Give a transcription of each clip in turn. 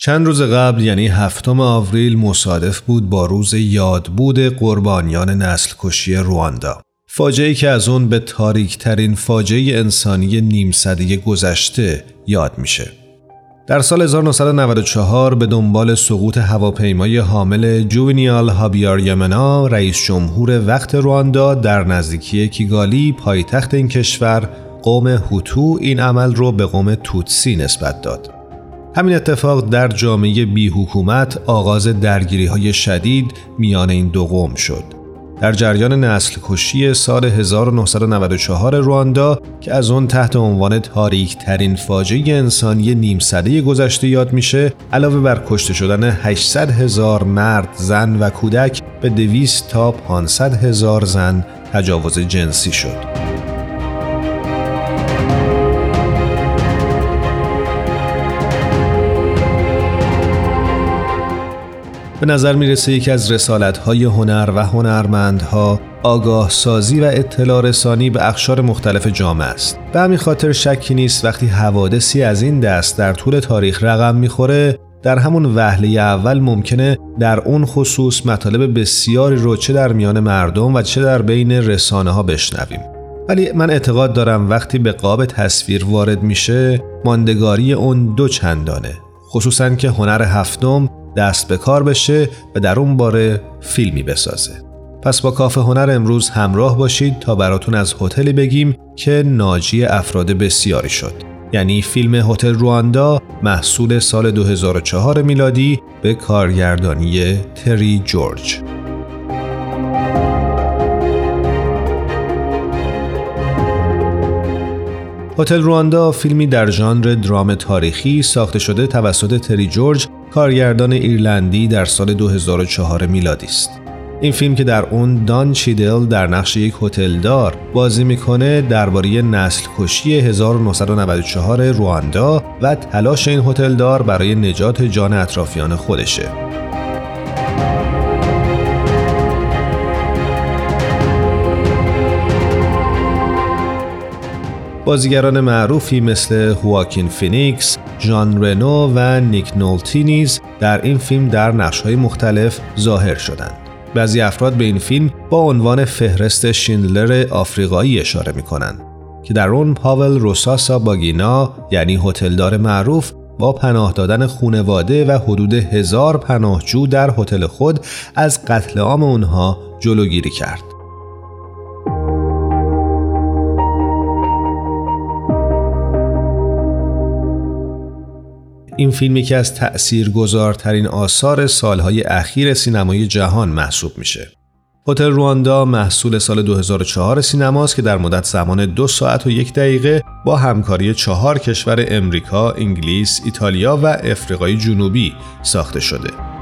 چند روز قبل یعنی هفتم آوریل مصادف بود با روز یادبود قربانیان نسل کشی رواندا. فاجعه که از اون به تاریک ترین فاجعه انسانی نیم صده گذشته یاد میشه. در سال 1994 به دنبال سقوط هواپیمای حامل جوینیال هابیار یمنا رئیس جمهور وقت رواندا در نزدیکی کیگالی پایتخت این کشور قوم هوتو این عمل رو به قوم توتسی نسبت داد. همین اتفاق در جامعه بی حکومت آغاز درگیری های شدید میان این دو قوم شد. در جریان نسل کشی سال 1994 رواندا که از اون تحت عنوان تاریک ترین فاجعه انسانی نیم سده گذشته یاد میشه علاوه بر کشته شدن 800 هزار مرد، زن و کودک به 200 تا 500 هزار زن تجاوز جنسی شد. به نظر می‌رسه یکی از رسالت‌های هنر و هنرمندها آگاه سازی و اطلاع رسانی به اخشار مختلف جامعه است. به همین خاطر شکی نیست وقتی حوادثی از این دست در طول تاریخ رقم می‌خوره در همون وهله اول ممکنه در اون خصوص مطالب بسیاری رو چه در میان مردم و چه در بین رسانه ها بشنویم. ولی من اعتقاد دارم وقتی به قاب تصویر وارد میشه ماندگاری اون دو چندانه خصوصا که هنر هفتم دست به کار بشه و در اون باره فیلمی بسازه. پس با کافه هنر امروز همراه باشید تا براتون از هتلی بگیم که ناجی افراد بسیاری شد. یعنی فیلم هتل رواندا محصول سال 2004 میلادی به کارگردانی تری جورج. هتل رواندا فیلمی در ژانر درام تاریخی ساخته شده توسط تری جورج کارگردان ایرلندی در سال 2004 میلادی است. این فیلم که در اون دان چیدل در نقش یک هتلدار بازی می‌کنه درباره نسل کشی 1994 رواندا و تلاش این هتلدار برای نجات جان اطرافیان خودشه. بازیگران معروفی مثل هواکین فینیکس، ژان رنو و نیک نولتی نیز در این فیلم در نقش‌های مختلف ظاهر شدند. بعضی افراد به این فیلم با عنوان فهرست شیندلر آفریقایی اشاره می کنند که در اون پاول روسساباگینا یعنی هتلدار معروف با پناه دادن خونواده و حدود هزار پناهجو در هتل خود از قتل عام اونها جلوگیری کرد. این فیلم یکی از تأثیرگذارترین آثار سالهای اخیر سینمای جهان محسوب میشه. هتل رواندا محصول سال 2004 سینماست که در مدت زمان دو ساعت و یک دقیقه با همکاری چهار کشور امریکا، انگلیس، ایتالیا و افریقای جنوبی ساخته شده.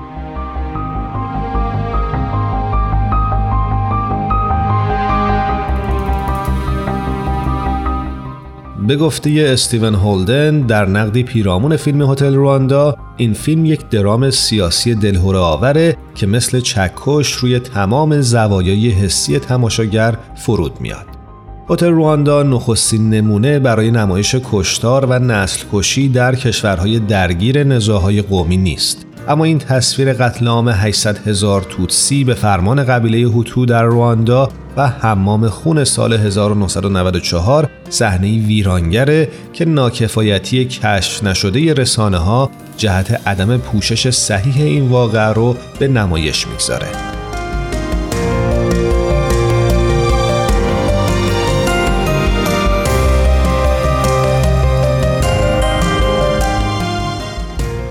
به گفته استیون هولدن در نقدی پیرامون فیلم هتل رواندا این فیلم یک درام سیاسی دلهوره آوره که مثل چکش روی تمام زوایای حسی تماشاگر فرود میاد. هتل رواندا نخستین نمونه برای نمایش کشتار و نسل کشی در کشورهای درگیر نزاهای قومی نیست. اما این تصویر قتل عام 800 هزار توتسی به فرمان قبیله هوتو در رواندا و حمام خون سال 1994 صحنه ویرانگره که ناکفایتی کشف نشده رسانه ها جهت عدم پوشش صحیح این واقعه رو به نمایش می‌گذاره.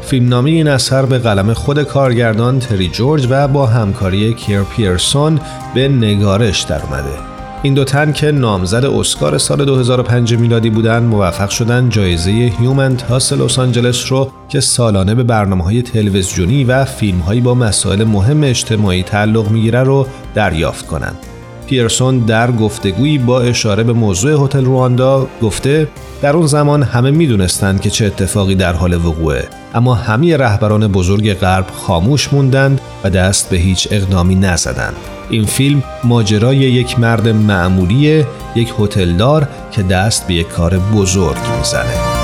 فیلمنامه این اثر به قلم خود کارگردان تری جورج و با همکاری کیر پیرسون به نگارش در اومده. این دو تن که نامزد اسکار سال 2005 میلادی بودند موفق شدن جایزه هیومن تاس لس آنجلس رو که سالانه به برنامه های تلویزیونی و فیلم هایی با مسائل مهم اجتماعی تعلق می‌گیره رو دریافت کنند. پیرسون در گفتگویی با اشاره به موضوع هتل رواندا گفته در اون زمان همه می‌دونستند که چه اتفاقی در حال وقوعه اما همه رهبران بزرگ غرب خاموش موندند و دست به هیچ اقدامی نزدند. این فیلم ماجرای یک مرد معمولی یک هتلدار که دست به یک کار بزرگ می‌زنه.